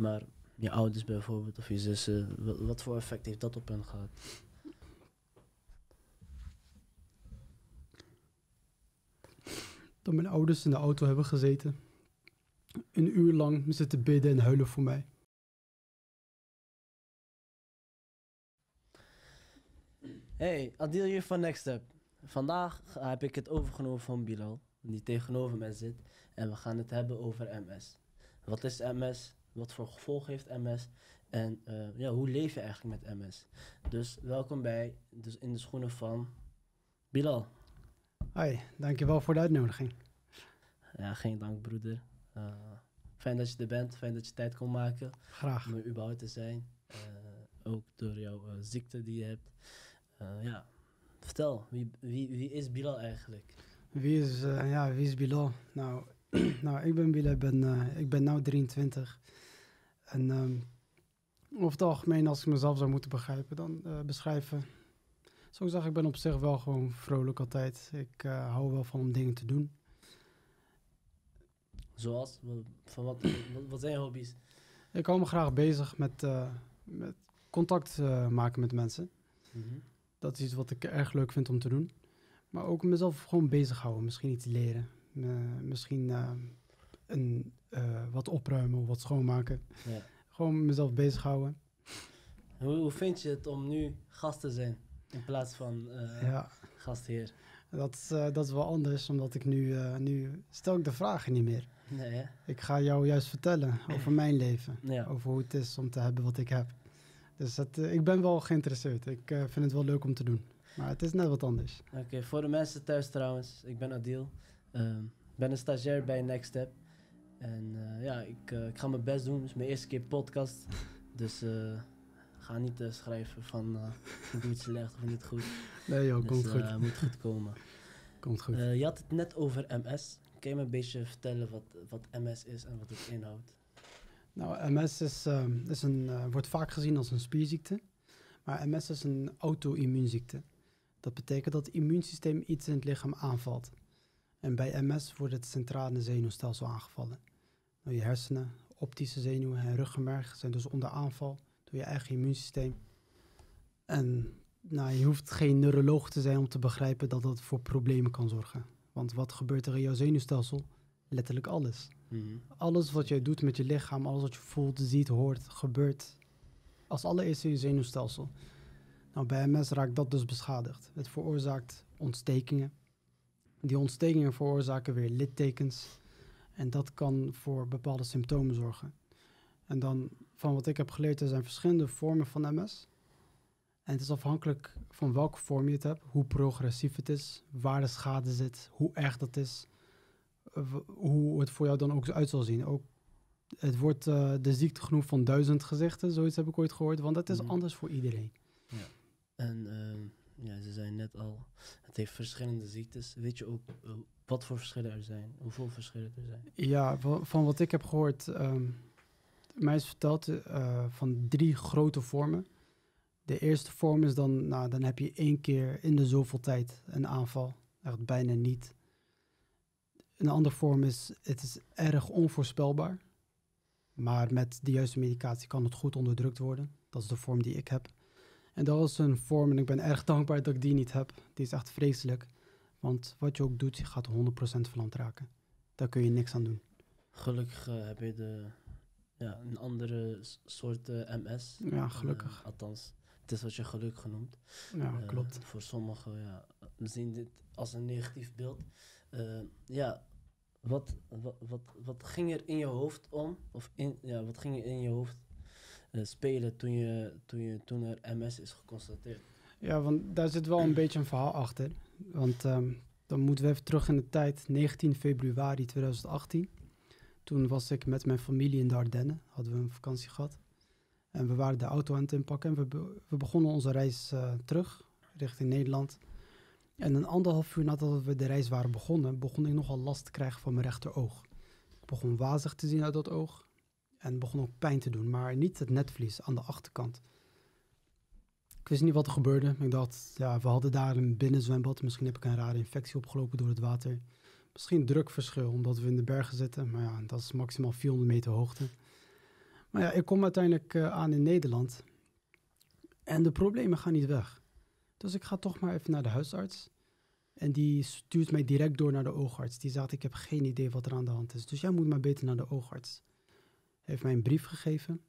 Maar je ouders bijvoorbeeld of je zussen, wat, voor effect heeft dat op hen gehad? Dat mijn ouders in de auto hebben gezeten. Een uur lang zitten bidden en huilen voor mij. Hey, Adil hier van Next Step. Vandaag heb ik het overgenomen van Bilal, die tegenover mij zit. En we gaan het hebben over MS. Wat is MS? Wat voor gevolgen heeft MS? En eh, ja, hoe leef je eigenlijk met MS? Dus welkom bij, dus in de schoenen van Bilal. Hi, dankjewel voor de uitnodiging. Ja, geen dank broeder. Uh, fijn dat je er bent, fijn dat je tijd kon maken. Graag. Om er überhaupt te zijn. Uh, ook door jouw ziekte die je hebt. ja, vertel, wie, wie, wie is Bilal eigenlijk? Wie is, ja, wie is Bilal? Nou, nou, ik ben Bilal, ben, ik ben nu 23. En um, over het algemeen, als ik mezelf zou moeten begrijpen, dan uh, beschrijven. Zo ik zeggen, ik ben op zich wel gewoon vrolijk altijd. Ik uh, hou wel van om dingen te doen. Zoals? Van wat, wat zijn je hobby's? Ik hou me graag bezig met, uh, met contact maken met mensen. Mm -hmm. Dat is iets wat ik erg leuk vind om te doen. Maar ook mezelf gewoon bezighouden. Misschien iets leren. misschien een, wat opruimen of wat schoonmaken. Ja gewoon mezelf bezighouden. Hoe, hoe vind je het om nu gast te zijn in plaats van uh, ja. gastheer? Dat, uh, dat is wel anders, omdat ik nu, nu stel ik de vragen niet meer. Nee, hè? Ik ga jou juist vertellen over mijn leven. Ja. Over hoe het is om te hebben wat ik heb. Dus dat, ik ben wel geïnteresseerd. Ik vind het wel leuk om te doen. Maar het is net wat anders. Oké, okay, voor de mensen thuis trouwens. Ik ben Adil. Ehm, ik ben een stagiair bij Next Step. En uh, ja, ik, uh, ik ga mijn best doen. Het is mijn eerste keer podcast. Dus uh, ga niet schrijven van ik doe het slecht of niet goed. Nee joh, dus, komt goed. moet goed komen. komt goed. je had het net over MS. Kun je me een beetje vertellen wat, wat MS is en wat het inhoudt? Nou, MS is, is een, wordt vaak gezien als een spierziekte. Maar MS is een auto-immuunziekte. Dat betekent dat het immuunsysteem iets in het lichaam aanvalt. En bij MS wordt het centrale zenuwstelsel aangevallen. Nou, je hersenen, optische zenuwen en ruggenmerg zijn dus onder aanval door je eigen immuunsysteem. En nou, je hoeft geen neuroloog te zijn om te begrijpen dat dat voor problemen kan zorgen. Want wat gebeurt er in jouw zenuwstelsel? Letterlijk alles. Mm -hmm. Alles wat jij doet met je lichaam, alles wat je voelt, ziet, hoort, gebeurt. Als allereerste in je zenuwstelsel. Nou, bij MS raakt dat dus beschadigd. Het veroorzaakt ontstekingen. Die ontstekingen veroorzaken weer littekens. En dat kan voor bepaalde symptomen zorgen. En dan, van wat ik heb geleerd, er zijn verschillende vormen van MS. En het is afhankelijk van welke vorm je het hebt, hoe progressief het is, waar de schade zit, hoe erg dat is, hoe het voor jou dan ook uit zal zien. Ook, het wordt uh, de ziekte genoemd van duizend gezichten, zoiets heb ik ooit gehoord, want het is mm. anders voor iedereen. Ja. En uh, ja, ze zijn net al, het heeft verschillende ziektes. Weet je ook uh, wat voor verschillen er zijn? Hoeveel verschillen er zijn? Ja, van wat ik heb gehoord, um, mij is verteld uh, van drie grote vormen. De eerste vorm is dan, nou, dan heb je één keer in de zoveel tijd een aanval. Echt bijna niet. Een andere vorm is, het is erg onvoorspelbaar. Maar met de juiste medicatie kan het goed onderdrukt worden. Dat is de vorm die ik heb. En dat is een vorm, en ik ben erg dankbaar dat ik die niet heb. Die is echt vreselijk. Want wat je ook doet, je gaat 100% verlamd raken. Daar kun je niks aan doen. Gelukkig uh, heb je de, ja, een andere soort uh, MS. Ja, gelukkig. Uh, althans, het is wat je geluk genoemd. Ja, klopt. Voor sommigen ja, zien dit als een negatief beeld. ja, wat, wat, wat, wat ging er in je hoofd om? Of in, ja, wat ging er in je hoofd spelen toen, je, toen, je, toen er MS is geconstateerd? Ja, want daar zit wel een beetje een verhaal achter. Want um, dan moeten we even terug in de tijd, 19 februari 2018. Toen was ik met mijn familie in de Ardennen, hadden we een vakantie gehad. En we waren de auto aan het inpakken en we, begonnen onze reis uh, terug richting Nederland. En een anderhalf uur nadat we de reis waren begonnen, begon ik nogal last te krijgen van mijn rechteroog. Ik begon wazig te zien uit dat oog en begon ook pijn te doen, maar niet het netvlies aan de achterkant. Wist niet wat er gebeurde. Ik dacht, ja, we hadden daar een binnenzwembad. Misschien heb ik een rare infectie opgelopen door het water. Misschien drukverschil, omdat we in de bergen zitten. Maar ja, dat is maximaal 400 meter hoogte. Maar ja, ik kom uiteindelijk eh, aan in Nederland. En de problemen gaan niet weg. Dus ik ga toch maar even naar de huisarts. En die stuurt mij direct door naar de oogarts. Die zegt, ik heb geen idee wat er aan de hand is. Dus jij moet maar beter naar de oogarts. Hij heeft mij een brief gegeven.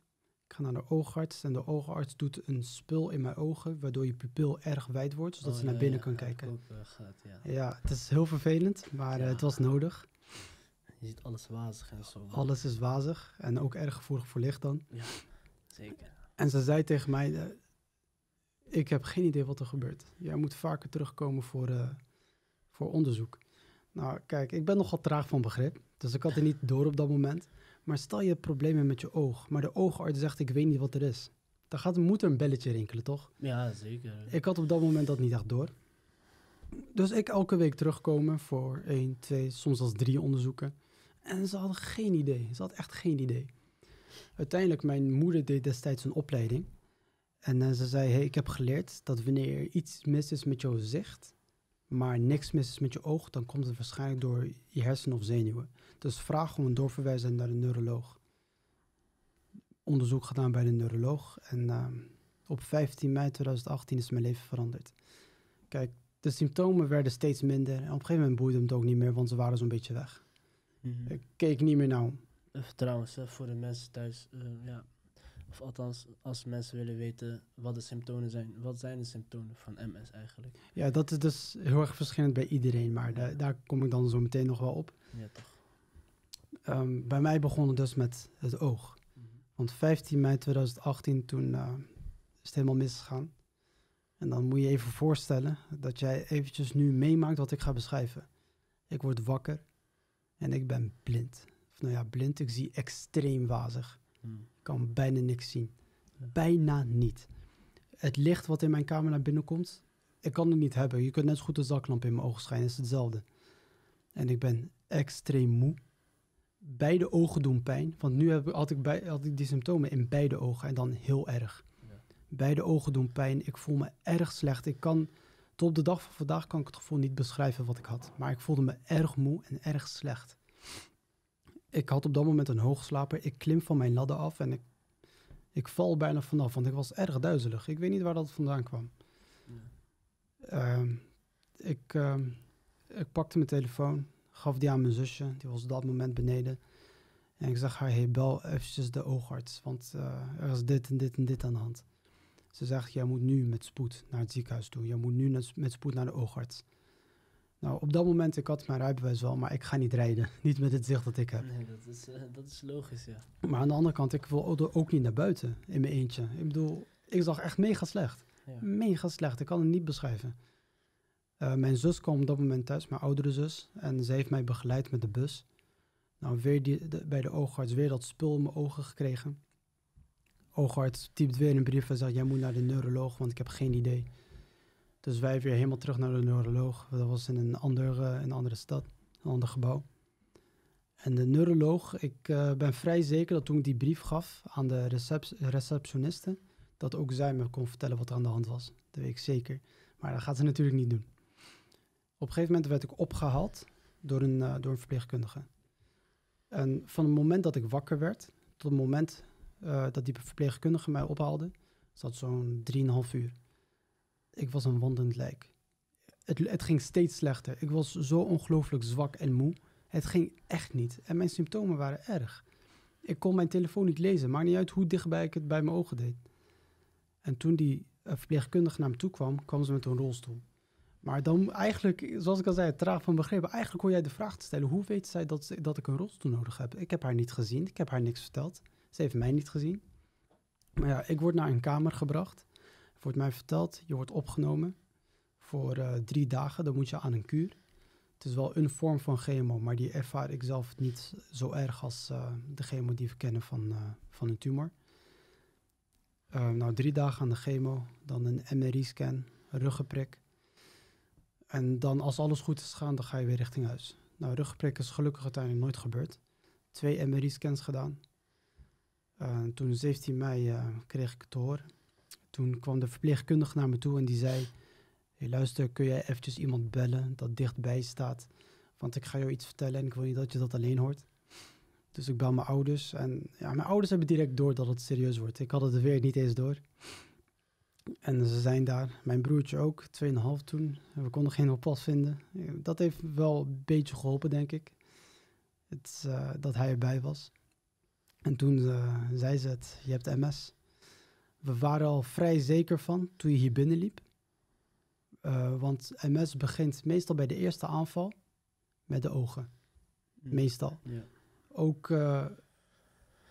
Ik ga naar de oogarts en de oogarts doet een spul in mijn ogen, waardoor je pupil erg wijd wordt, zodat Oh, ze naar ja, binnen ja, kan kijken. ook, gehad, ja. Ja, het is heel vervelend, maar eh, Ja. het was nodig. Je ziet alles wazig en zo. Alles is wazig en ook erg gevoelig voor licht dan. Zeker. En ze zei tegen mij, eh, ik heb geen idee wat er gebeurt. Jij moet vaker terugkomen voor, eh, voor onderzoek. Nou, kijk, ik ben nogal traag van begrip, dus ik had er niet door op dat moment. Maar stel je hebt problemen met je oog, maar de oogarts zegt, ik weet niet wat er is. Dan gaat, moet er een belletje rinkelen, toch? Ja, zeker. Ik had op dat moment dat niet echt door. Dus ik elke week terugkomen voor één, twee, soms zelfs drie onderzoeken. En ze hadden geen idee. Ze had echt geen idee. Uiteindelijk, mijn moeder deed destijds een opleiding. En eh, ze zei, hey, ik heb geleerd dat wanneer er iets mis is met jouw zicht, maar niks mis is met je oog, dan komt het waarschijnlijk door je hersenen of zenuwen. Dus vraag om een doorverwijzing naar de neuroloog. Onderzoek gedaan bij de neuroloog. En ehm, op 15 mei 2018 is mijn leven veranderd. Kijk, de symptomen werden steeds minder. En op een gegeven moment boeide het ook niet meer, want ze waren zo'n beetje weg. Mhm. Ik keek niet meer naar. Even trouwens, hè, voor de mensen thuis, eh, ja. Of althans, als mensen willen weten wat de symptomen zijn. Wat zijn de symptomen van MS eigenlijk? Ja, dat is dus heel erg verschillend bij iedereen, maar da- daar kom ik dan zo meteen nog wel op. Ja, toch? Ehm, bij mij begon het dus met het oog. Mhm. Want 15 mei 2018, toen eh, is het helemaal misgegaan. En dan moet je even voorstellen dat jij eventjes nu meemaakt wat ik ga beschrijven. Ik word wakker en ik ben blind. Of nou ja, blind, ik zie extreem wazig. Ik kan bijna niks zien. Bijna niet. Het licht wat in mijn kamer naar binnen komt, ik kan het niet hebben. Je kunt net zo goed een zaklamp in mijn ogen schijnen, is hetzelfde. En ik ben extreem moe. Beide ogen doen pijn, want nu heb, had, ik bij, had ik die symptomen in beide ogen en dan heel erg. Ja. Beide ogen doen pijn, ik voel me erg slecht. Ik kan, tot op de dag van vandaag kan ik het gevoel niet beschrijven wat ik had. Maar ik voelde me erg moe en erg slecht. Ik had op dat moment een hoogslaper. Ik klim van mijn ladder af en ik, ik val bijna vanaf, want ik was erg duizelig. Ik weet niet waar dat vandaan kwam. Ja. Ehm, ik, ehm, ik pakte mijn telefoon, gaf die aan mijn zusje, die was op dat moment beneden. En ik zag haar, hey, bel eventjes de oogarts, want eh, er is dit en dit en dit aan de hand. Ze zegt, jij moet nu met spoed naar het ziekenhuis toe. Jij moet nu met spoed naar de oogarts. Nou, op dat moment, ik had mijn rijbewijs wel, maar ik ga niet rijden. niet met het zicht dat ik heb. Nee, dat is, eh, dat is logisch, ja. Maar aan de andere kant, ik wil ook- niet naar buiten in mijn eentje. Ik bedoel, ik zag echt mega slecht. ja. Mega slecht, ik kan het niet beschrijven. Eh, mijn zus kwam op dat moment thuis, mijn oudere zus. En ze heeft mij begeleid met de bus. Nou, weer die, de- bij de oogarts weer dat spul in mijn ogen gekregen. Oogarts typt weer een brief en zegt, jij moet naar de neuroloog, want ik heb geen idee. Dus wij weer helemaal terug naar de neuroloog. Dat was in een, ander, in een andere stad, een ander gebouw. En de neuroloog, ik eh, ben vrij zeker dat toen ik die brief gaf aan de recep- receptioniste, dat ook zij me kon vertellen wat er aan de hand was. Dat weet ik zeker. Maar dat gaat ze natuurlijk niet doen. Op een gegeven moment werd ik opgehaald door een, eh, door een verpleegkundige. En van het moment dat ik wakker werd, tot het moment eh, dat die verpleegkundige mij ophaalde, zat zo'n 3,5 uur. Ik was een wandend lijk. Het, het ging steeds slechter. Ik was zo ongelooflijk zwak en moe. Het ging echt niet. En mijn symptomen waren erg. Ik kon mijn telefoon niet lezen. Maakt niet uit hoe dichtbij ik het bij mijn ogen deed. En toen die eh, verpleegkundige naar me toe kwam, kwam ze met een rolstoel. Maar dan eigenlijk, zoals ik al zei, traag van begrepen. Eigenlijk hoor jij de vraag te stellen, hoe weet zij dat, dat ik een rolstoel nodig heb? Ik heb haar niet gezien, ik heb haar niks verteld. Ze heeft mij niet gezien. Maar ja, ik word naar een kamer gebracht. Wordt mij verteld, je wordt opgenomen voor eh, drie dagen. Dan moet je aan een kuur. Het is wel een vorm van chemo, maar die ervaar ik zelf niet zo erg als eh, de chemo die we kennen van, eh, van een tumor. Eh, nou, drie dagen aan de chemo, dan een MRI-scan, ruggenprik. En dan als alles goed is gegaan, dan ga je weer richting huis. Nou, ruggenprik is gelukkig uiteindelijk nooit gebeurd. Twee MRI-scans gedaan. Eh, toen 17 mei kreeg ik het te horen. Toen kwam de verpleegkundige naar me toe en die zei... Hey, luister, kun jij eventjes iemand bellen dat dichtbij staat? Want ik ga jou iets vertellen en ik wil niet dat je dat alleen hoort. Dus ik bel mijn ouders. En ja, mijn ouders hebben direct door dat het serieus wordt. Ik had het weer niet eens door. En ze zijn daar. Mijn broertje ook, 2,5 toen. En we konden geen oppas vinden. Dat heeft wel een beetje geholpen, denk ik. Het, eh, dat hij erbij was. En toen eh, zei ze het, je hebt MS. We waren al vrij zeker van toen je hier binnenliep. Eh, want MS begint meestal bij de eerste aanval met de ogen. Meestal. Ook, eh,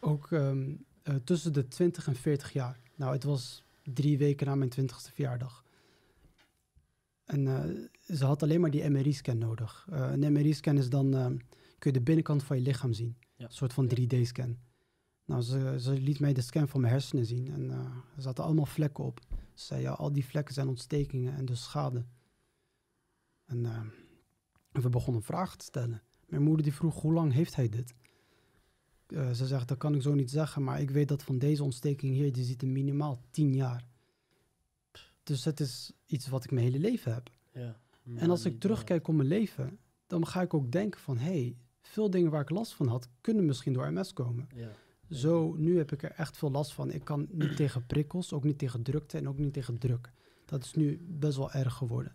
ook ehm, eh, tussen de 20 en 40 jaar. Nou, het was drie weken na mijn 20ste verjaardag. En ze had alleen maar die MRI-scan nodig. Een MRI-scan is dan, kun je de binnenkant van je lichaam zien. Ja. Een soort van 3D-scan. Nou, ze, ze liet mij de scan van mijn hersenen zien en eh, er zaten allemaal vlekken op. Ze zei, ja, al die vlekken zijn ontstekingen en dus schade. En ehm, we begonnen vragen te stellen. Mijn moeder die vroeg, hoe lang heeft hij dit? Eh, ze zegt, dat kan ik zo niet zeggen, maar ik weet dat van deze ontsteking hier, die zit er minimaal 10 jaar. Dus het is iets wat ik mijn hele leven heb. Ja. En als ik terugkijk op mijn leven, dan ga ik ook denken van, hé, hey, veel dingen waar ik last van had, kunnen misschien door MS komen. Ja. Zo, nu heb ik er echt veel last van. Ik kan niet tegen prikkels, ook niet tegen drukte en ook niet tegen druk. Dat is nu best wel erg geworden.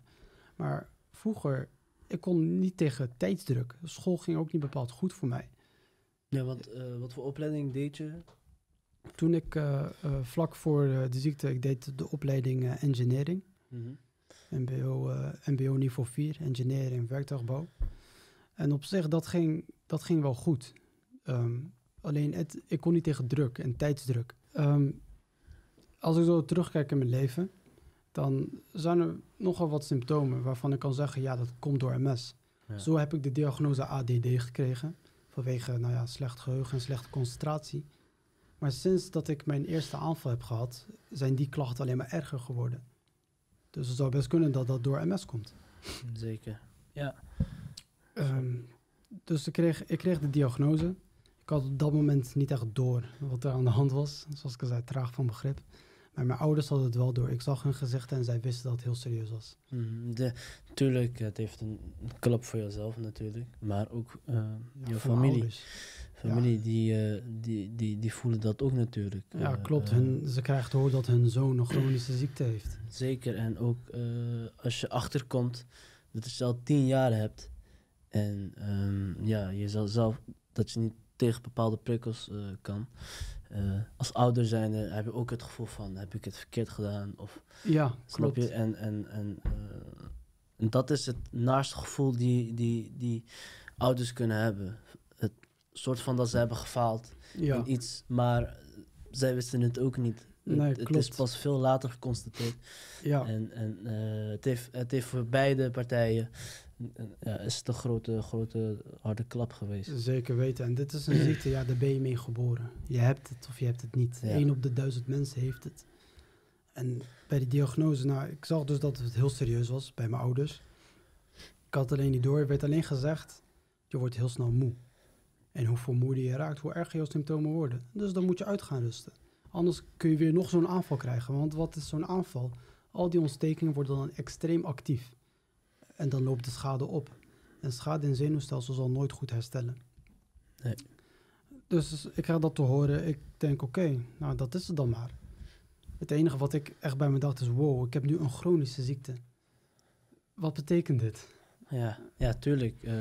Maar vroeger, ik kon niet tegen tijdsdruk. School ging ook niet bepaald goed voor mij. ja, want eh, wat voor opleiding deed je? Toen ik eh, eh, vlak voor de ziekte, ik deed de opleiding engineering. Mhm. MBO, eh, MBO niveau 4, engineering, werktuigbouw. En op zich, dat ging, dat ging wel goed. Ehm, alleen, het, ik kon niet tegen druk en tijdsdruk. Ehm, als ik zo terugkijk in mijn leven, dan zijn er nogal wat symptomen waarvan ik kan zeggen, ja, dat komt door MS. Ja. Zo heb ik de diagnose ADD gekregen, vanwege nou ja, slecht geheugen en slechte concentratie. Maar sinds dat ik mijn eerste aanval heb gehad, zijn die klachten alleen maar erger geworden. Dus het zou best kunnen dat dat door MS komt. Zeker. Ja. Ehm, dus ik kreeg, ik kreeg de diagnose. Ik had op dat moment niet echt door wat er aan de hand was. Zoals ik al zei, traag van begrip. Maar mijn ouders hadden het wel door. Ik zag hun gezichten en zij wisten dat het heel serieus was. Mhm. De, tuurlijk, het heeft een klap voor jezelf natuurlijk. Maar ook eh Ja, je familie. Familie die, eh, die, die, die voelen dat ook natuurlijk. Ja, Eh, klopt. eh, Hun, ze krijgen te horen dat hun zoon een chronische ziekte heeft. Zeker. En ook eh, als je achterkomt dat je al tien jaar hebt. En ehm, ja, je zal zelf dat je niet tegen bepaalde prikkels eh, kan. Eh, als ouder zijnde heb je ook het gevoel van heb ik het verkeerd gedaan? Of Ja, snap klopt. je? En, en, en, eh, en dat is het naaste gevoel die, die, die ouders kunnen hebben. Het soort van dat ze hebben gefaald Ja, in iets, maar zij wisten het ook niet. Nee, het, het is pas veel later geconstateerd. ja. En, en het, heeft, het heeft voor beide partijen ja, is het een grote, grote harde klap geweest. Zeker weten. En dit is een ziekte, ja, daar ben je mee geboren. Je hebt het of je hebt het niet. Ja. Eén op de duizend mensen heeft het. En bij die diagnose, nou, ik zag dus dat het heel serieus was bij mijn ouders. Ik had alleen niet door. Er werd alleen gezegd, je wordt heel snel moe. En hoe vermoeider je raakt, hoe erger je symptomen worden. Dus dan moet je uit gaan rusten. Anders kun je weer nog zo'n aanval krijgen. Want wat is zo'n aanval? Al die ontstekingen worden dan extreem actief. En dan loopt de schade op. En schade in zenuwstelsel zal nooit goed herstellen. Nee. Dus ik krijg dat te horen. Ik denk, oké, nou dat is het dan maar. Het enige wat ik echt bij me dacht is, wow, ik heb nu een chronische ziekte. Wat betekent dit? Ja, ja tuurlijk. eh,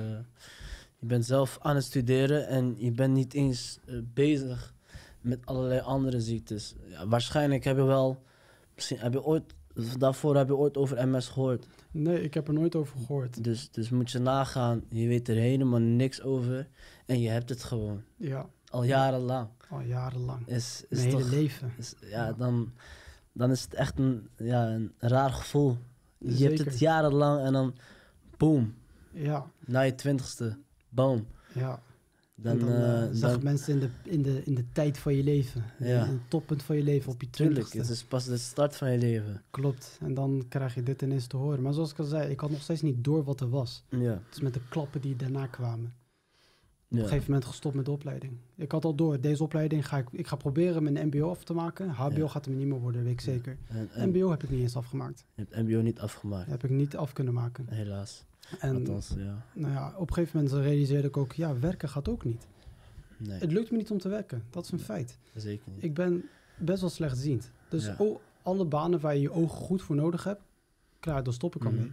je bent zelf aan het studeren en je bent niet eens eh, bezig met allerlei andere ziektes. Ja, waarschijnlijk heb je wel, misschien heb je ooit, daarvoor heb je ooit over MS gehoord. Nee, ik heb er nooit over gehoord. Dus, dus moet je nagaan, je weet er helemaal niks over en je hebt het gewoon. Ja, Al jarenlang. al jarenlang. Is, is Mijn hele leven. is, ja, Ja. Dan, dan is het echt een, ja, een raar gevoel. Je hebt het jarenlang en dan boom, Ja, na je twintigste, boom. ja. Dan, dan, eh, eh, zag mensen in de, in, de, in de tijd van je leven. Ja. In het toppunt van je leven, op je Tuurlijk, twintigste. het is pas de start van je leven. Klopt. En dan krijg je dit ineens te horen. Maar zoals ik al zei, ik had nog steeds niet door wat er was. Ja. Het is met de klappen die daarna kwamen. Op ja. een gegeven moment gestopt met de opleiding. Ik had al door, deze opleiding ga ik, ik ga proberen mijn mbo af te maken. HBO Ja. gaat hem niet meer worden, weet ik zeker. En, en mbo heb ik niet eens afgemaakt. je hebt MBO niet afgemaakt, Heb ik niet af kunnen maken. helaas. En ja. nou ja, op een gegeven moment realiseerde ik ook, ja, werken gaat ook niet. Nee, Het lukt me niet om te werken. Dat is een feit. zeker niet. Ik ben best wel slechtziend. Dus Ja. alle banen waar je je ogen goed voor nodig hebt, klaar, daar stop ik al Mhm. mee.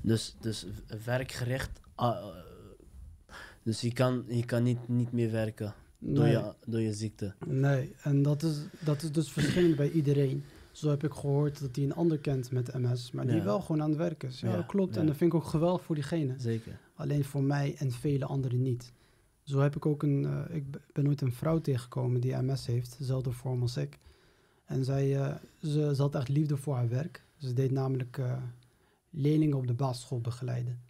Dus, dus werkgericht. ah, eh, dus je kan, je kan niet, niet meer werken door, Nee. je, door je ziekte. Nee, en dat is, dat is dus verschillend bij iedereen. Zo heb ik gehoord dat hij een ander kent met MS, maar die wel gewoon aan het werk is. Ja, Ja, dat klopt. ja. En dat vind ik ook geweldig voor diegene. Zeker. Alleen voor mij en vele anderen niet. Zo heb ik ook een... eh, ik ben ooit een vrouw tegengekomen die MS heeft, dezelfde vorm als ik. En zij, eh, ze, ze had echt liefde voor haar werk. Ze deed namelijk eh, leerlingen op de basisschool begeleiden.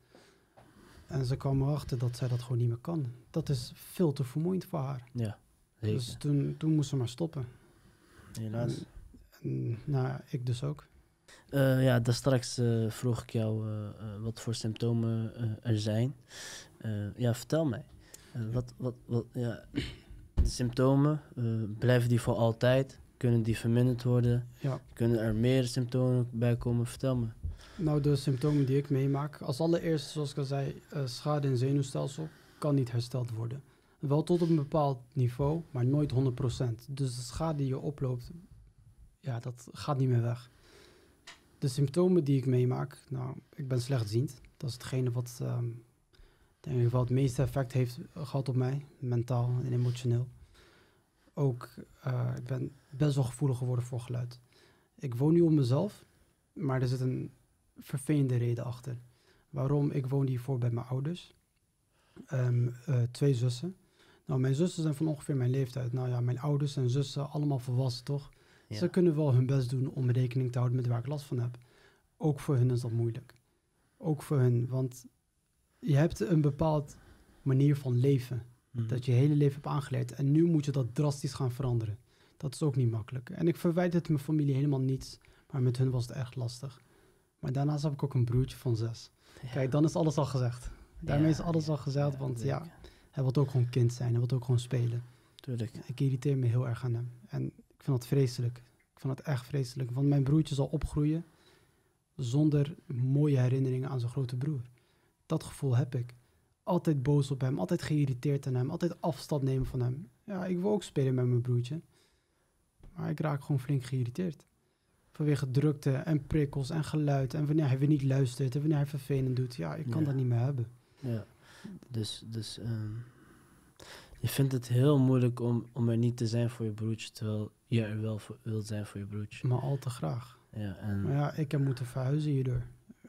En ze kwam erachter dat zij dat gewoon niet meer kan. Dat is veel te vermoeiend voor haar. Ja, zeker. Dus toen, toen moest ze maar stoppen. Helaas. En, nou, ik dus ook. Eh, ja, daar straks eh, vroeg ik jou eh, wat voor symptomen er zijn. Ja, vertel mij. Wat, wat, wat, ja, de symptomen, blijven die voor altijd? Kunnen die verminderd worden? Ja. Kunnen er meer symptomen bij komen? Vertel me. Nou, de symptomen die ik meemaak. Als allereerst, zoals ik al zei, schade in zenuwstelsel kan niet hersteld worden. Wel tot een bepaald niveau, maar nooit 100%. Dus de schade die je oploopt, ja, dat gaat niet meer weg. De symptomen die ik meemaak, nou, ik ben slechtziend. Dat is hetgene wat, ehm, denk ik wel het meeste effect heeft gehad op mij, mentaal en emotioneel. Ook, eh, ik ben best wel gevoelig geworden voor geluid. Ik woon nu op mezelf, maar er zit een vervelende reden achter. Waarom? Ik woon hiervoor bij mijn ouders. Eh, twee zussen. Nou, mijn zussen zijn van ongeveer mijn leeftijd. Nou ja, mijn ouders en zussen, allemaal volwassen, toch? Ja. Ze kunnen wel hun best doen om rekening te houden met waar ik last van heb. Ook voor hun is dat moeilijk. Ook voor hun, want je hebt een bepaald manier van leven. Mhm. Dat je je hele leven hebt aangeleerd. En nu moet je dat drastisch gaan veranderen. Dat is ook niet makkelijk. En ik verwijt het mijn familie helemaal niets. Maar met hun was het echt lastig. Maar daarnaast heb ik ook een broertje van zes. Ja. Kijk, dan is alles al gezegd. Daarmee Ja, is alles ja, al gezegd. want ja, hij wil ook gewoon kind zijn. Hij wil ook gewoon spelen. Tuurlijk. Ik irriteer me heel erg aan hem. En ik vind dat vreselijk. Ik vind dat echt vreselijk. Want mijn broertje zal opgroeien zonder mooie herinneringen aan zijn grote broer. Dat gevoel heb ik. Altijd boos op hem, altijd geïrriteerd aan hem, altijd afstand nemen van hem. Ja, ik wil ook spelen met mijn broertje. Maar ik raak gewoon flink geïrriteerd. Vanwege drukte en prikkels en geluid. En wanneer hij weer niet luistert en wanneer hij vervelend doet. Ja, ik kan Ja. dat niet meer hebben. Ja. Dus, dus ehm, je vindt het heel moeilijk om, om er niet te zijn voor je broertje, terwijl je er wel voor, wilt zijn voor je broertje. Maar al te graag. Ja, en, Maar ja, ik heb moeten verhuizen hierdoor.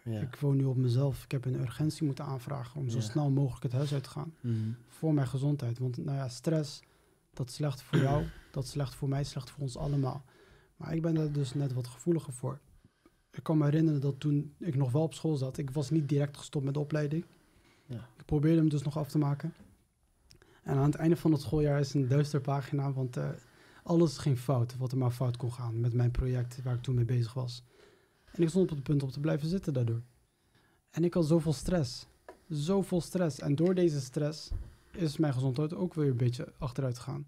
ja. Ik woon nu op mezelf. Ik heb een urgentie moeten aanvragen om zo Ja. snel mogelijk het huis uit te gaan. Mhm. Voor mijn gezondheid. Want nou ja, stress, dat is slecht voor jou, dat is slecht voor mij, slecht voor ons allemaal. Maar ik ben er dus net wat gevoeliger voor. Ik kan me herinneren dat toen ik nog wel op school zat, ik was niet direct gestopt met de opleiding. Ja. Ik probeerde hem dus nog af te maken. En aan het einde van het schooljaar is een duister pagina, want eh, alles ging fout, wat er maar fout kon gaan met mijn project waar ik toen mee bezig was. En ik stond op het punt om te blijven zitten daardoor. En ik had zoveel stress. Zoveel stress. En door deze stress is mijn gezondheid ook weer een beetje achteruit gegaan.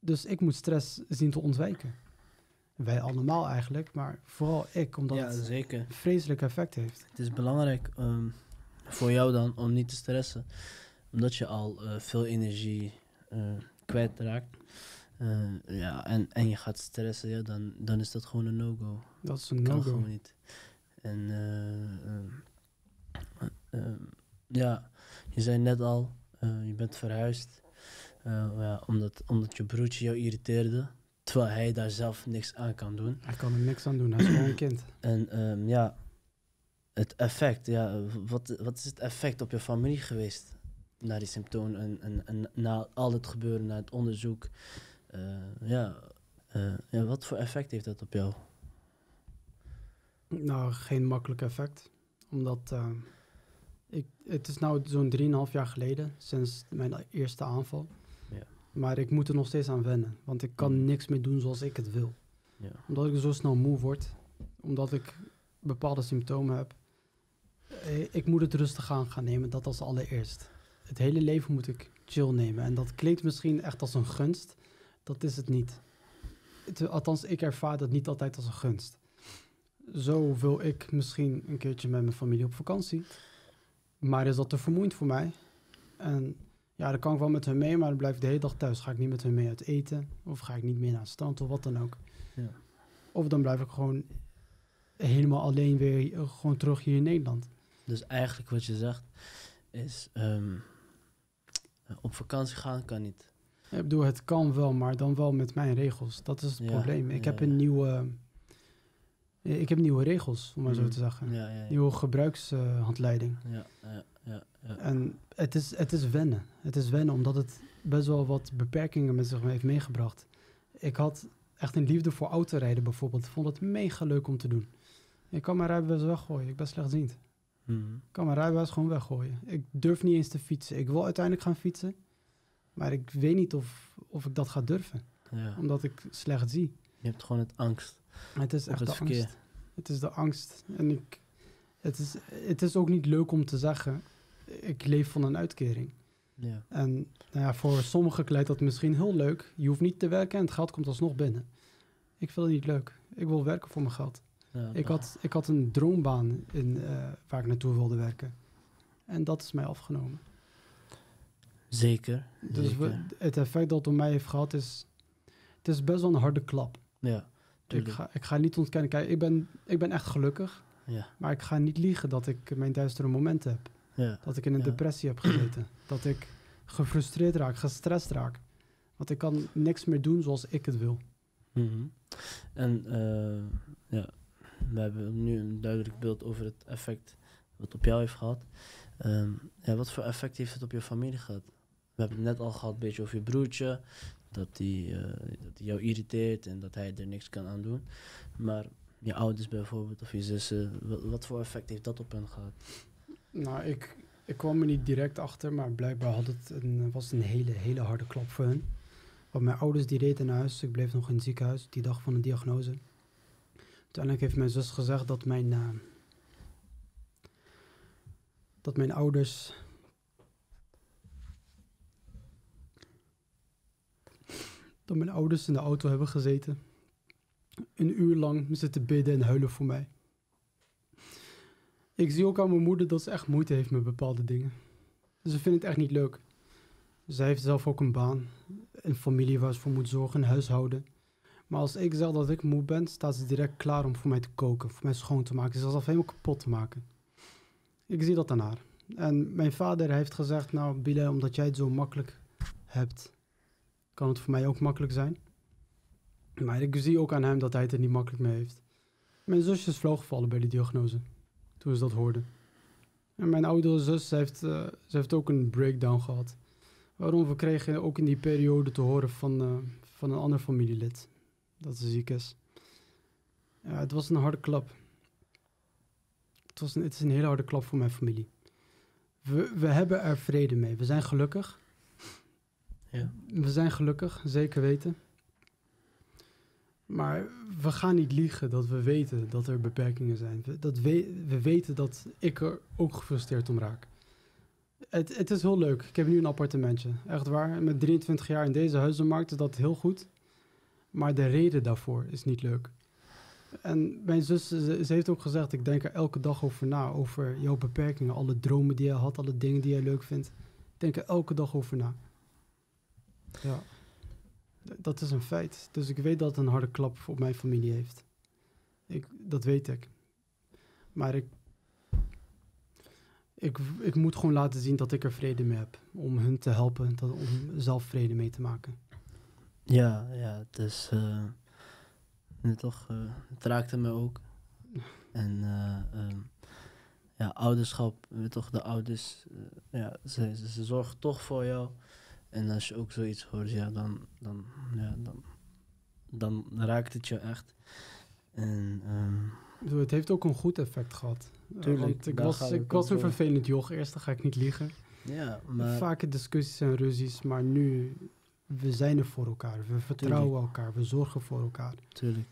Dus ik moet stress zien te ontwijken. Wij allemaal eigenlijk, maar vooral ik, omdat ja, het een vreselijk effect heeft. Het is belangrijk ehm, voor jou dan om niet te stressen, omdat je al eh, veel energie eh, kwijtraakt. Eh, ja, en, en je gaat stressen, ja, dan, dan is dat gewoon een no-go. Dat is een Kan no-go. gewoon niet. En ja, je zei net al, je bent verhuisd. ja, omdat, omdat je broertje jou irriteerde. Terwijl hij daar zelf niks aan kan doen. Hij kan er niks aan doen, hij is gewoon een kind. En ehm, ja, het effect, ja, wat, wat is het effect op je familie geweest? Na die symptomen en, en, en na al het gebeuren, na het onderzoek. Eh, ja, eh, ja, wat voor effect heeft dat op jou? Nou, geen makkelijk effect. Omdat eh, ik, het is nou zo'n 3,5 jaar geleden, sinds mijn eerste aanval. Ja. Maar ik moet er nog steeds aan wennen. Want ik kan niks meer doen zoals ik het wil. Ja. Omdat ik zo snel moe word. Omdat ik bepaalde symptomen heb. Ik moet het rustig aan gaan nemen, dat als allereerst. Het hele leven moet ik chill nemen. En dat klinkt misschien echt als een gunst. Dat is het niet. Het- althans, ik ervaar dat niet altijd als een gunst. Zo wil ik misschien een keertje met mijn familie op vakantie. Maar is dat te vermoeiend voor mij? En Ja, dan kan ik wel met hun mee, maar dan blijf ik de hele dag thuis. Ga ik niet met hun mee uit eten, of ga ik niet mee naar het strand, of wat dan ook. Ja. Of dan blijf ik gewoon helemaal alleen weer eh, gewoon terug hier in Nederland. Dus eigenlijk wat je zegt is ehm, op vakantie gaan kan niet. Ik bedoel, het kan wel, maar dan wel met mijn regels. Dat is het Ja, probleem. Ik ja, heb ja. een nieuwe... eh, Ik heb nieuwe regels, om maar zo Mhm. te zeggen. Nieuwe gebruikshandleiding. Ja, ja, ja, ja. En het is, het is wennen. Het is wennen, omdat het best wel wat beperkingen met zich heeft meegebracht. Ik had echt een liefde voor autorijden bijvoorbeeld. Ik vond het mega leuk om te doen. Ik kan mijn rijbewijs weggooien. Ik ben slechtziend. Ik kan mijn rijbewijs gewoon weggooien. Ik durf niet eens te fietsen. Ik wil uiteindelijk gaan fietsen. Maar ik weet niet of, of ik dat ga durven. ja. Omdat ik slecht zie. Je hebt gewoon het angst. Het is echt het de verkeer. angst. Het is de angst. En ik, het, is, het is ook niet leuk om te zeggen... Ik leef van een uitkering. Ja. En nou ja, voor sommigen leidt dat misschien heel leuk. Je hoeft niet te werken en het geld komt alsnog binnen. Ik vind het niet leuk. Ik wil werken voor mijn geld. Ja, Ik had, ik had een droombaan in, eh, waar ik naartoe wilde werken. En dat is mij afgenomen. Zeker. Dus zeker. we- het effect dat het op mij heeft gehad is... Het is best wel een harde klap. Ja, Ik ga, ik ga niet ontkennen. Kijk, ik ben, ik ben echt gelukkig. Ja, Maar ik ga niet liegen dat ik mijn duistere momenten heb. ja. Dat ik in een Ja. depressie heb gezeten. dat ik gefrustreerd raak, gestrest raak. Want ik kan niks meer doen zoals ik het wil. Mhm. En eh, ja, we hebben nu een duidelijk beeld over het effect wat op jou heeft gehad. Ehm, ja, wat voor effect heeft het op je familie gehad? We hebben het net al gehad een beetje over je broertje. Dat hij eh, dat die jou irriteert en dat hij er niks kan aan doen. Maar je ouders bijvoorbeeld of je zussen, wat, voor effect heeft dat op hen gehad? Nou, ik, ik kwam er niet direct achter, maar blijkbaar had het een, was een hele, hele harde klap voor hun. Want mijn ouders die reden naar huis. Ik bleef nog in het ziekenhuis die dag van de diagnose. Uiteindelijk heeft mijn zus gezegd dat mijn, eh, dat mijn ouders dat mijn ouders in de auto hebben gezeten. Een uur lang zitten bidden en huilen voor mij. Ik zie ook aan mijn moeder dat ze echt moeite heeft met bepaalde dingen. Ze vindt het echt niet leuk. Zij heeft zelf ook een baan, een familie waar ze voor moet zorgen, een huishouden. Maar als ik zeg dat ik moe ben, staat ze direct klaar om voor mij te koken, voor mij schoon te maken, zichzelf helemaal kapot te maken. Ik zie dat aan haar. En mijn vader heeft gezegd, nou Bilal, omdat jij het zo makkelijk hebt, kan het voor mij ook makkelijk zijn. Maar ik zie ook aan hem dat hij het er niet makkelijk mee heeft. Mijn zusje is flauwgevallen bij de diagnose, toen ze dat hoorde. En mijn oudere zus, ze heeft, eh, ze heeft ook een breakdown gehad. Waarom? We kregen ook in die periode te horen van, eh, van een ander familielid dat ze ziek is. Ja, het was een harde klap. Het, was een, het is een hele harde klap voor mijn familie. We, we hebben er vrede mee. We zijn gelukkig. Ja. We zijn gelukkig, zeker weten. Maar we gaan niet liegen dat we weten dat er beperkingen zijn. We, dat we, we weten dat ik er ook gefrustreerd om raak. Het, het is heel leuk. Ik heb nu een appartementje. Echt waar. Met 23 jaar in deze huizenmarkt is dat heel goed. Maar de reden daarvoor is niet leuk. En mijn zus, ze, heeft ook gezegd, ik denk er elke dag over na. Over jouw beperkingen, alle dromen die je had, alle dingen die je leuk vindt. Ik denk er elke dag over na. Ja. Dat is een feit. Dus ik weet dat het een harde klap voor mijn familie heeft. Ik, dat weet ik. Maar ik, ik, ik moet gewoon laten zien dat ik er vrede mee heb. Om hun te helpen, om zelf vrede mee te maken. Ja, ja, het is. eh, toch, eh, het raakte me ook. En ehm, ja, ouderschap, toch, de ouders, ja, ze, ze, ze zorgen toch voor jou. En als je ook zoiets hoort, ja, dan, dan, ja, dan, dan raakt het je echt. En ehm, bedoel, Het heeft ook een goed effect gehad. Eh, Tuurlijk, Want ik was, ik was een vervelend joch. Eerst dan ga ik niet liegen. ja, maar Vaker discussies en ruzies. Maar nu, we zijn er voor elkaar. We vertrouwen elkaar. We zorgen voor elkaar. Tuurlijk.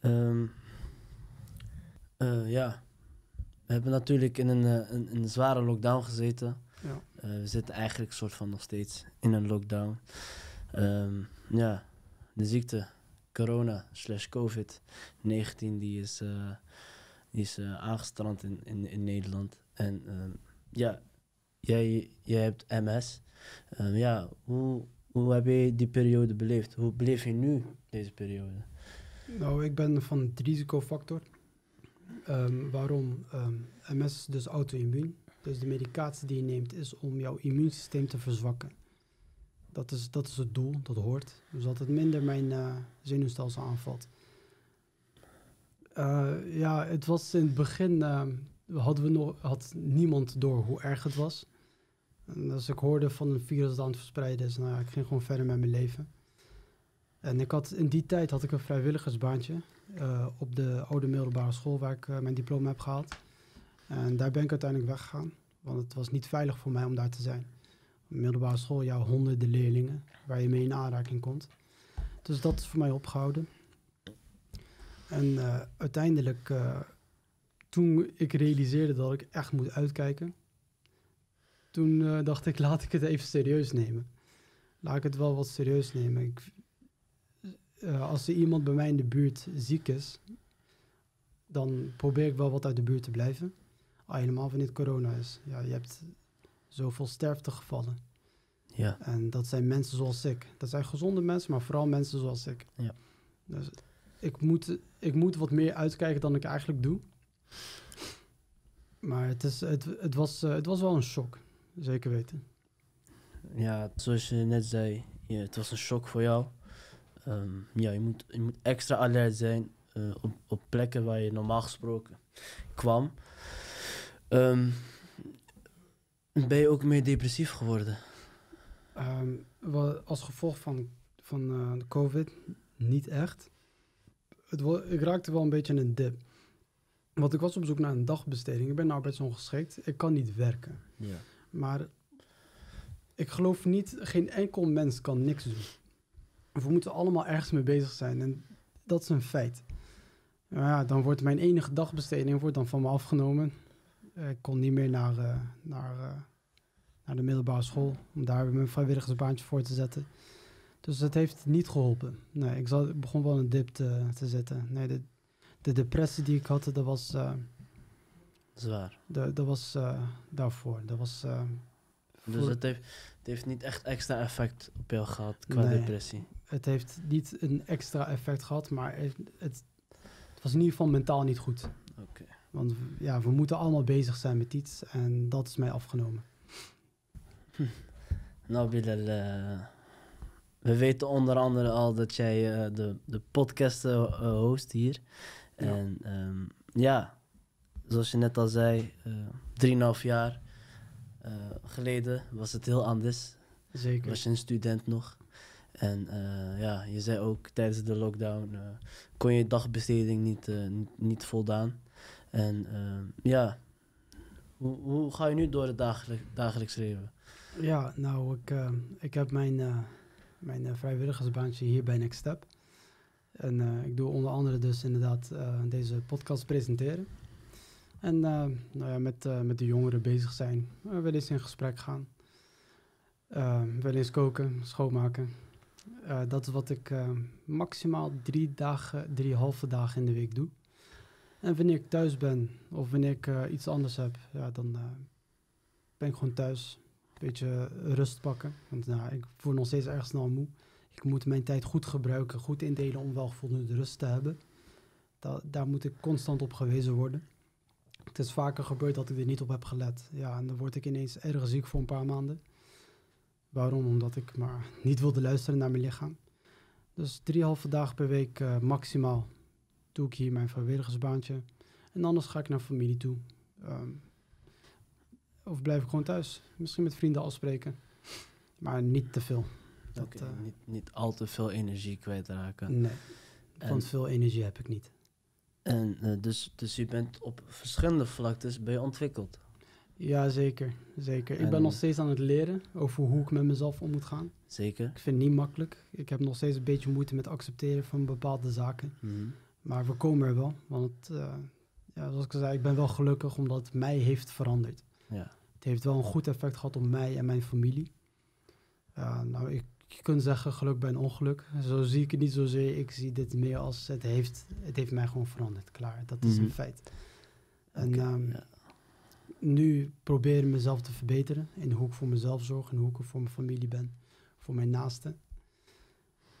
Ehm, eh, ja, we hebben natuurlijk in een, eh, een, een zware lockdown gezeten. Ja. Eh, we zitten eigenlijk soort van nog steeds in een lockdown. Ehm, ja, de ziekte, corona slash covid-19, die is, die is aangestrand in, in, in Nederland. En ehm, ja, jij, jij hebt MS. Ja, hoe, hoe heb je die periode beleefd? Hoe beleef je nu deze periode? Nou, ik ben van het risicofactor. Ehm, waarom? Ehm, MS is dus auto-immuun. Dus de medicatie die je neemt is om jouw immuunsysteem te verzwakken. Dat is, dat is het doel, dat hoort. Dus dat het minder mijn eh, zenuwstelsel aanvalt. Eh, ja, het was in het begin, ehm, hadden we nog, had niemand door hoe erg het was. En als ik hoorde van een virus dat aan het verspreiden is, nou ja, ik ging gewoon verder met mijn leven. En ik had, in die tijd had ik een vrijwilligersbaantje eh, op de oude middelbare school waar ik eh, mijn diploma heb gehaald. En daar ben ik uiteindelijk weggegaan, want het was niet veilig voor mij om daar te zijn. Middelbare school, ja, honderden leerlingen waar je mee in aanraking komt. Dus dat is voor mij opgehouden. En eh, uiteindelijk, toen ik realiseerde dat ik echt moet uitkijken, toen eh, dacht ik, laat ik het even serieus nemen. Laat ik het wel wat serieus nemen. Ik, eh, als er iemand bij mij in de buurt ziek is, dan probeer ik wel wat uit de buurt te blijven. Al helemaal wanneer het corona is. Ja, je hebt zoveel sterftegevallen. Ja, En dat zijn mensen zoals ik. Dat zijn gezonde mensen, maar vooral mensen zoals ik. Ja. Dus ik moet, ik moet wat meer uitkijken dan ik eigenlijk doe. Maar het, is, het, het, was, eh, het was wel een shock. Zeker weten. ja zoals je net zei, ja, het was een shock voor jou. Ehm, ja, je moet, je moet extra alert zijn eh, op, op plekken waar je normaal gesproken kwam. Ehm, ben je ook meer depressief geworden? Ehm, wel, als gevolg van, van eh, de COVID, niet echt. Het, ik raakte wel een beetje in een dip. Want ik was op zoek naar een dagbesteding. Ik ben arbeidsongeschikt. Ik kan niet werken. Ja. Maar ik geloof niet, geen enkel mens kan niks doen. We moeten allemaal ergens mee bezig zijn. En dat is een feit. Ja, dan wordt mijn enige dagbesteding wordt dan van me afgenomen. Eh, Ik kon niet meer naar, eh, naar, eh, naar de middelbare school. Om daar mijn vrijwilligersbaantje voor te zetten. Dus het heeft niet geholpen. Nee, ik, begon wel een dip te, te zitten. Nee, de, de depressie die ik had, dat was, Zwaar. de, dat was eh, daarvoor. Dat was... eh, Dus het heeft, het heeft niet echt extra effect op jou gehad qua Nee. depressie. het heeft niet een extra effect gehad, maar het, het, het was in ieder geval mentaal niet goed. Oké. Want ja, we moeten allemaal bezig zijn met iets en dat is mij afgenomen. Nou, Bilal, eh, we weten onder andere al dat jij de, de podcast host hier. Ja. En ehm, ja, zoals je net al zei, eh drieënhalf jaar eh, geleden was het heel anders. Zeker. Was je een student nog. En eh, ja, je zei ook tijdens de lockdown kon je dagbesteding niet, niet, niet voldaan. En ja, hoe, hoe ga je nu door het dagelijk, dagelijks leven? Ja, nou, ik, ik heb mijn, mijn vrijwilligersbaantje hier bij Next Step. En ik doe onder andere dus inderdaad deze podcast presenteren. En eh, nou ja, met, eh, met de jongeren bezig zijn. Uh, wel eens in gesprek gaan. Eh, wel eens koken, schoonmaken. Eh, dat is wat ik eh, maximaal drie dagen, drie halve dagen in de week doe. En wanneer ik thuis ben of wanneer ik eh, iets anders heb, ja, dan eh, ben ik gewoon thuis beetje rust pakken. Want nou, ik voel nog steeds erg snel moe. Ik moet mijn tijd goed gebruiken, goed indelen om wel voldoende rust te hebben. Da daar moet ik constant op gewezen worden. Het is vaker gebeurd dat ik er niet op heb gelet. Ja, en dan word ik ineens erg ziek voor een paar maanden. Waarom? Omdat ik maar niet wilde luisteren naar mijn lichaam. Dus drie halve dagen per week eh, maximaal doe ik hier mijn vrijwilligersbaantje. En anders ga ik naar familie toe. Ehm, of blijf ik gewoon thuis. Misschien met vrienden afspreken. Maar niet te veel. Dat, eh, niet, niet al te veel energie kwijtraken. nee, En- veel energie heb ik niet. En eh, dus, dus je bent op verschillende vlaktes ben je ontwikkeld. Ja, zeker. zeker. Ik ben En- nog steeds aan het leren over hoe ik met mezelf om moet gaan. Zeker. Ik vind het niet makkelijk. Ik heb nog steeds een beetje moeite met accepteren van bepaalde zaken. Mhm. Maar we komen er wel. Want eh, ja, zoals ik al zei, ik ben wel gelukkig omdat het mij heeft veranderd. Ja. Het heeft wel een goed effect gehad op mij en mijn familie. Ja, nou, ik, je kunt zeggen geluk bij een ongeluk. Zo zie ik het niet zozeer. Ik zie dit meer als het heeft, het heeft mij gewoon veranderd. Klaar, dat is Mhm. een feit. En ehm, ja. nu proberen mezelf te verbeteren. In hoe ik voor mezelf zorg en hoe ik er voor mijn familie ben. Voor mijn naasten.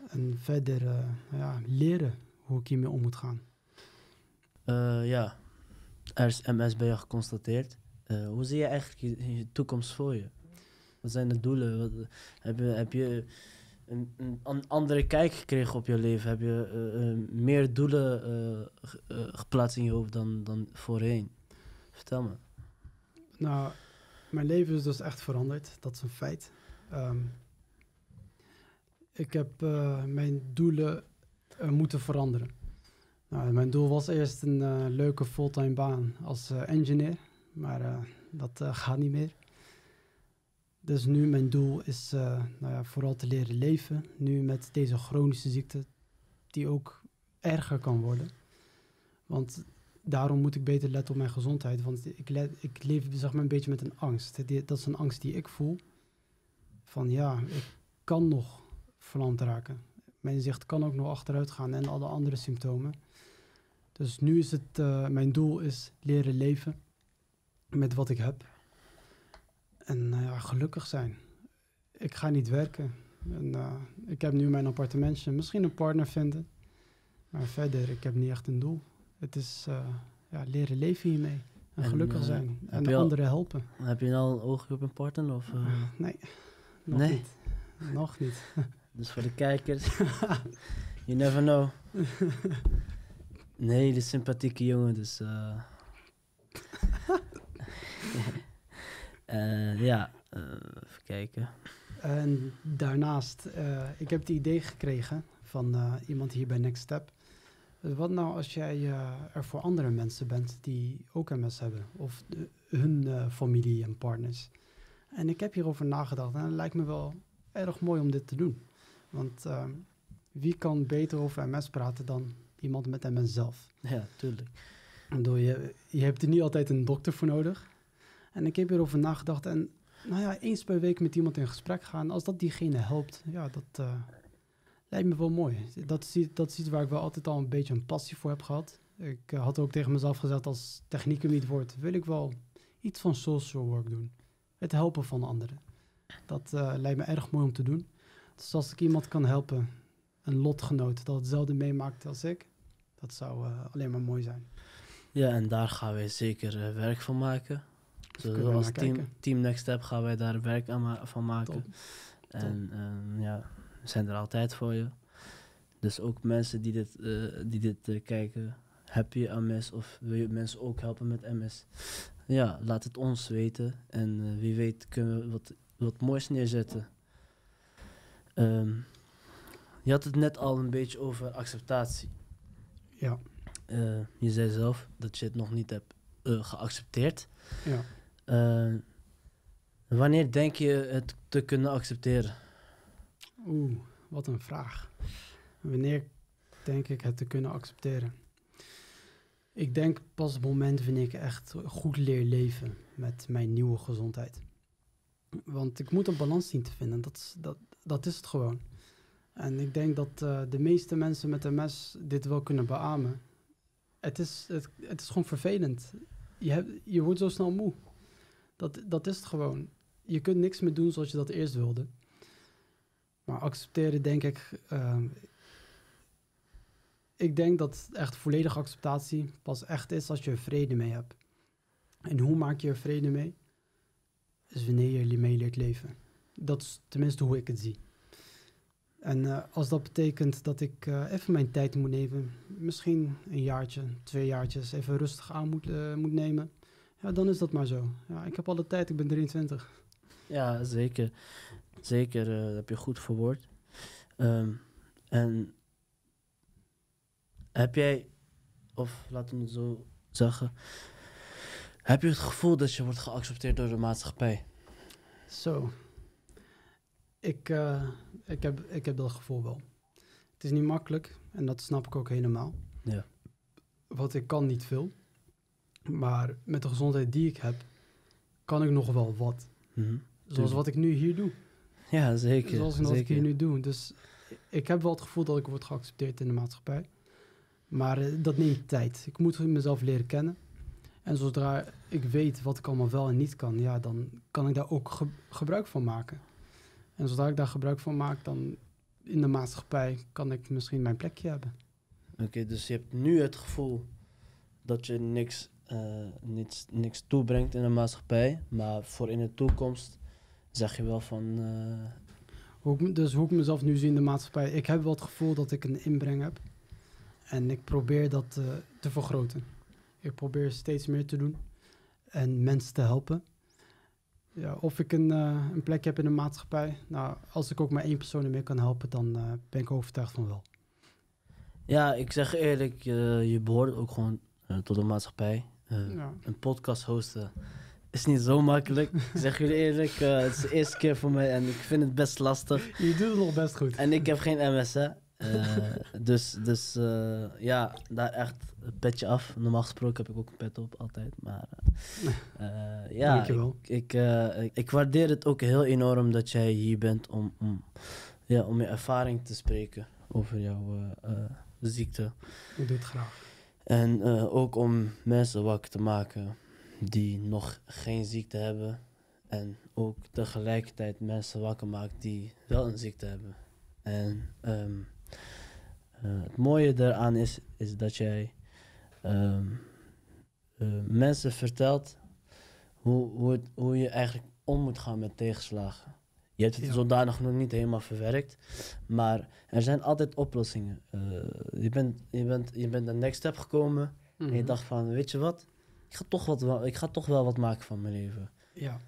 En verder eh, ja, leren hoe ik hiermee om moet gaan. Eh, ja, er is MS bij je geconstateerd. Eh, hoe zie je eigenlijk je, je toekomst voor je? Wat zijn de doelen? Heb, je, een, een an- andere kijk gekregen op je leven? Heb je eh, eh, meer doelen eh, ge- geplaatst in je hoofd dan, dan voorheen? Vertel me. Nou, mijn leven is dus echt veranderd. Dat is een feit. Ehm, ik heb mijn doelen moeten veranderen. Nou, mijn doel was eerst een leuke fulltime baan als engineer. Maar dat gaat niet meer. Dus nu mijn doel is eh, nou ja, vooral te leren leven. Nu met deze chronische ziekte, die ook erger kan worden. Want daarom moet ik beter letten op mijn gezondheid. Want ik, ik leef zeg maar, een beetje met een angst. Dat is een angst die ik voel. Van ja, ik kan nog verlamd raken. Mijn zicht kan ook nog achteruit gaan en alle andere symptomen. Dus nu is het, eh, mijn doel is leren leven met wat ik heb. En nou ja, gelukkig zijn. Ik ga niet werken. En, eh, ik heb nu mijn appartementje. Misschien een partner vinden. Maar verder, ik heb niet echt een doel. Het is eh, ja, leren leven hiermee. En, En, gelukkig eh, zijn. En al- anderen helpen. Heb je al een oogje op een partner? Of, eh, Nee, nog Nee? niet. Nog niet. Dus voor de kijkers, you never know. Een hele sympathieke jongen, dus... eh Eh, ja, eh, even kijken. En daarnaast, eh, ik heb het idee gekregen van iemand hier bij Next Step. Wat nou als jij er voor andere mensen bent die ook MS hebben? Of de- hun familie en partners. En ik heb hierover nagedacht en het lijkt me wel erg mooi om dit te doen. Want eh, wie kan beter over MS praten dan iemand met MS zelf? Ja, tuurlijk. Je, je hebt er niet altijd een dokter voor nodig. En ik heb hierover nagedacht. En nou ja, eens per week met iemand in gesprek gaan. Als dat diegene helpt, ja, dat eh, lijkt me wel mooi. Dat is, i- dat is iets waar ik wel altijd al een beetje een passie voor heb gehad. Ik eh, had ook tegen mezelf gezegd, als technieker niet wordt, wil ik wel iets van social work doen. Het helpen van anderen. Dat eh, lijkt me erg mooi om te doen. Dus als ik iemand kan helpen, een lotgenoot dat hetzelfde meemaakt als ik, dat zou alleen maar mooi zijn. Ja, en daar gaan wij zeker werk van maken. We Zoals naar team, kijken. team Next Step gaan wij daar werk aan ma- van maken. Top. En ehm, ja, we zijn er altijd voor je. Dus ook mensen die dit, eh, die dit eh, kijken, heb je MS of wil je mensen ook helpen met MS? Ja, laat het ons weten. En eh, wie weet kunnen we wat, wat moois neerzetten. Ehm, je had het net al een beetje over acceptatie. Ja, je zei zelf dat je het nog niet hebt geaccepteerd. ja. Eh, wanneer denk je het te kunnen accepteren? Oeh, wat een vraag. Wanneer denk ik het te kunnen accepteren? Ik denk pas op het moment wanneer ik echt goed leer leven met mijn nieuwe gezondheid. Want ik moet een balans zien te vinden, dat is, dat, dat is het gewoon. En ik denk dat eh, de meeste mensen met MS dit wel kunnen beamen. Het is, het, het is gewoon vervelend. Je, je wordt zo snel moe. Dat, dat is het gewoon. Je kunt niks meer doen zoals je dat eerst wilde. Maar accepteren, denk ik. ehm, ik denk dat echt volledige acceptatie pas echt is als je er vrede mee hebt. En hoe maak je er vrede mee? Is wanneer je ermee leert leven. Dat is tenminste hoe ik het zie. En eh, als dat betekent dat ik eh, even mijn tijd moet nemen, misschien een jaartje, twee jaartjes, even rustig aan moet, eh, moet nemen, ja, dan is dat maar zo. Ja, ik heb alle tijd, ik ben 23. Ja, zeker. Zeker, eh, dat heb je goed verwoord. Ehm, en heb jij, of laten we het zo zeggen, heb je het gevoel dat je wordt geaccepteerd door de maatschappij? Zo. Ik, eh, ik, heb, ik heb dat gevoel wel. Het is niet makkelijk en dat snap ik ook helemaal. Ja. Want ik kan niet veel. Maar met de gezondheid die ik heb, kan ik nog wel wat. Mhm. Zoals Tuurlijk. wat ik nu hier doe. Ja, zeker. Zoals wat ik hier nu doe. Dus ik heb wel het gevoel dat ik word geaccepteerd in de maatschappij. Maar eh, dat neemt tijd. Ik moet mezelf leren kennen. En zodra ik weet wat ik allemaal wel en niet kan, ja, dan kan ik daar ook ge- gebruik van maken. En zodra ik daar gebruik van maak, dan in de maatschappij kan ik misschien mijn plekje hebben. Oké, dus je hebt nu het gevoel dat je niks, eh, niks, niks toebrengt in de maatschappij. Maar voor in de toekomst zeg je wel van... Hoe ik, me- dus hoe ik mezelf nu zie in de maatschappij, ik heb wel het gevoel dat ik een inbreng heb. En ik probeer dat eh, te vergroten. Ik probeer steeds meer te doen en mensen te helpen. Ja, of ik een, een plek heb in de maatschappij, nou, als ik ook maar één persoon ermee kan helpen, dan ben ik overtuigd van wel. ja, ik zeg eerlijk, je je behoort ook gewoon tot de maatschappij. Eh, Ja. Een podcast hosten is niet zo makkelijk. ik zeg jullie eerlijk, eh, het is de eerste keer voor mij en ik vind het best lastig. Je doet het nog best goed. En ik heb geen MS, hè. Eh, dus dus ja, daar echt een petje af. Normaal gesproken heb ik ook een pet op, altijd. Maar ja, Dankjewel. ik, ik, waardeer het ook heel enorm dat jij hier bent om, om, ja, om je ervaring te spreken over jouw ziekte. Ik doe het graag. En eh, ook om mensen wakker te maken die nog geen ziekte hebben. En ook tegelijkertijd mensen wakker maakt die wel een ziekte hebben. En ehm, eh, het mooie daaraan is, is dat jij ehm, eh, mensen vertelt hoe, hoe, hoe je eigenlijk om moet gaan met tegenslagen. Je hebt het Ja. zodanig nog niet helemaal verwerkt, maar er zijn altijd oplossingen. Eh, je, bent, je, bent, je bent een next step gekomen en je Mhm. dacht van, weet je wat? Ik ga toch, wat, ik ga toch wel wat maken van mijn leven. Ja,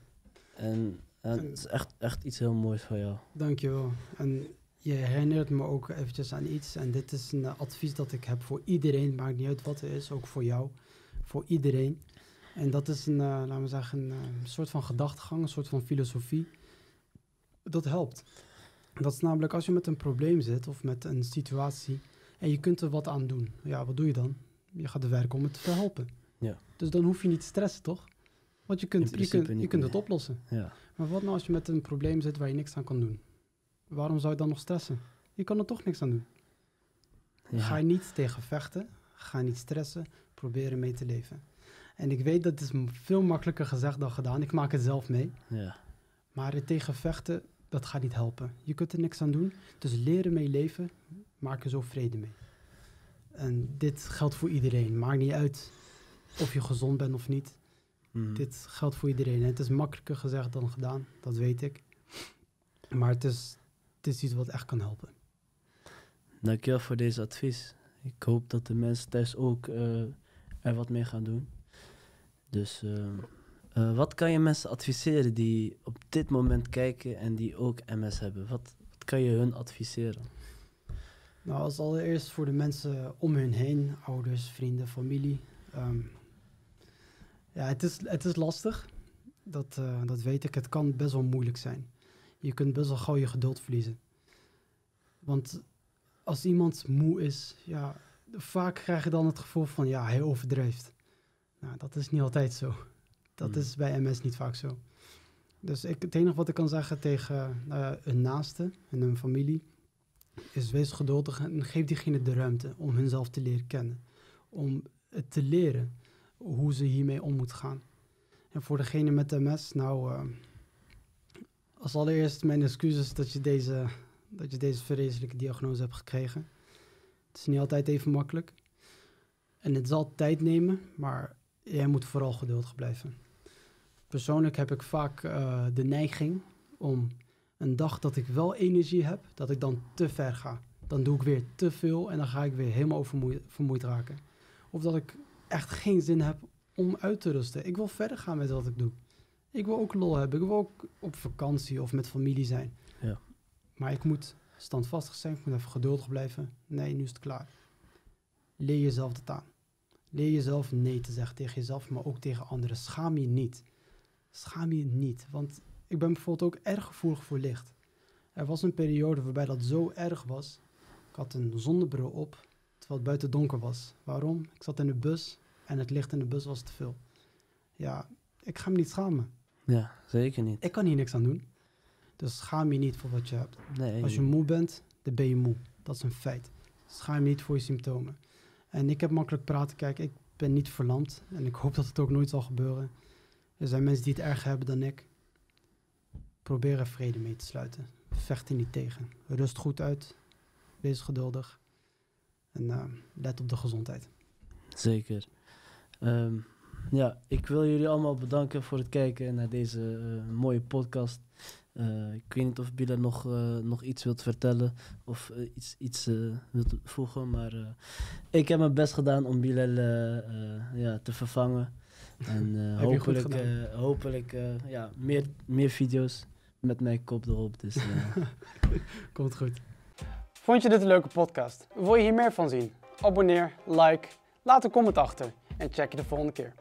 En, en het is echt, echt iets heel moois voor jou. dankjewel. En je herinnert me ook eventjes aan iets. En dit is een advies dat ik heb voor iedereen. Maakt niet uit wat het is, ook voor jou. Voor iedereen. En dat is een, eh, laten we zeggen, een eh, soort van gedachtegang, een soort van filosofie. Dat helpt. Dat is namelijk als je met een probleem zit of met een situatie en je kunt er wat aan doen. Ja, wat doe je dan? Je gaat werken om het te verhelpen. Ja. Dus dan hoef je niet te stressen, toch? Want je kunt, je kunt, je kunt het oplossen. Ja. Maar wat nou als je met een probleem zit waar je niks aan kan doen? Waarom zou je dan nog stressen? Je kan er toch niks aan doen. Ja. Ga je niet tegen vechten, ga niet stressen, proberen mee te leven. En ik weet dat is veel makkelijker gezegd dan gedaan. Ik maak het zelf mee. ja. Maar er tegen vechten, dat gaat niet helpen. Je kunt er niks aan doen. Dus leren mee leven, maak er zo vrede mee. En dit geldt voor iedereen. Maakt niet uit of je gezond bent of niet. Mhm. Dit geldt voor iedereen. En het is makkelijker gezegd dan gedaan, dat weet ik. Maar het is, het is iets wat echt kan helpen. Dankjewel voor deze advies. Ik hoop dat de mensen thuis ook eh, er wat mee gaan doen. Dus ehm, eh, wat kan je mensen adviseren die op dit moment kijken en die ook MS hebben? Wat, wat kan je hun adviseren? Nou, als allereerst voor de mensen om hun heen, ouders, vrienden, familie. ehm, ja, het is, het is lastig. Dat, eh, dat weet ik. Het kan best wel moeilijk zijn. Je kunt best wel gauw je geduld verliezen. Want als iemand moe is, ja, vaak krijg je dan het gevoel van, ja, hij overdrijft. Nou, dat is niet altijd zo. Dat Hmm. is bij MS niet vaak zo. Dus ik, het enige wat ik kan zeggen tegen eh, een naaste en een familie, is wees geduldig en geef diegene de ruimte om hunzelf te leren kennen. Om het te leren hoe ze hiermee om moet gaan. En voor degene met MS, nou, eh, als allereerst mijn excuses dat je, deze, dat je deze vreselijke diagnose hebt gekregen. Het is niet altijd even makkelijk. En het zal tijd nemen, maar jij moet vooral geduldig blijven. Persoonlijk heb ik vaak eh, de neiging om een dag dat ik wel energie heb, dat ik dan te ver ga. Dan doe ik weer te veel en dan ga ik weer helemaal vermoeid, vermoeid raken. Of dat ik echt geen zin heb om uit te rusten. Ik wil verder gaan met wat ik doe. Ik wil ook lol hebben. Ik wil ook op vakantie of met familie zijn. Ja. Maar ik moet standvastig zijn. Ik moet even geduldig blijven. Nee, nu is het klaar. Leer jezelf dat aan. Leer jezelf nee te zeggen tegen jezelf, maar ook tegen anderen. Schaam je niet. Schaam je niet. Want ik ben bijvoorbeeld ook erg gevoelig voor licht. Er was een periode waarbij dat zo erg was. Ik had een zonnebril op, terwijl het buiten donker was. Waarom? Ik zat in de bus en het licht in de bus was te veel. Ja, ik ga me niet schamen. Ja, zeker niet. Ik kan hier niks aan doen. Dus schaam je niet voor wat je hebt. Nee, Als je moe bent, dan ben je moe. Dat is een feit. Schaam je niet voor je symptomen. En ik heb makkelijk praten. Kijk, ik ben niet verlamd en ik hoop dat het ook nooit zal gebeuren. Er zijn mensen die het erger hebben dan ik. Probeer er vrede mee te sluiten. Vecht er niet tegen. Rust goed uit. Wees geduldig. En eh, let op de gezondheid. Zeker. Ehm, ja, ik wil jullie allemaal bedanken voor het kijken naar deze eh, mooie podcast. Eh, ik weet niet of Bilal nog, eh, nog iets wilt vertellen of iets, iets wilt voegen, maar ik heb mijn best gedaan om Bilal ja, te vervangen. En eh, hopelijk, eh, hopelijk eh, ja, meer, meer video's met mijn kop erop. Dus, eh, Komt goed. Vond je dit een leuke podcast? Wil je hier meer van zien? Abonneer, like, laat een comment achter en check je de volgende keer.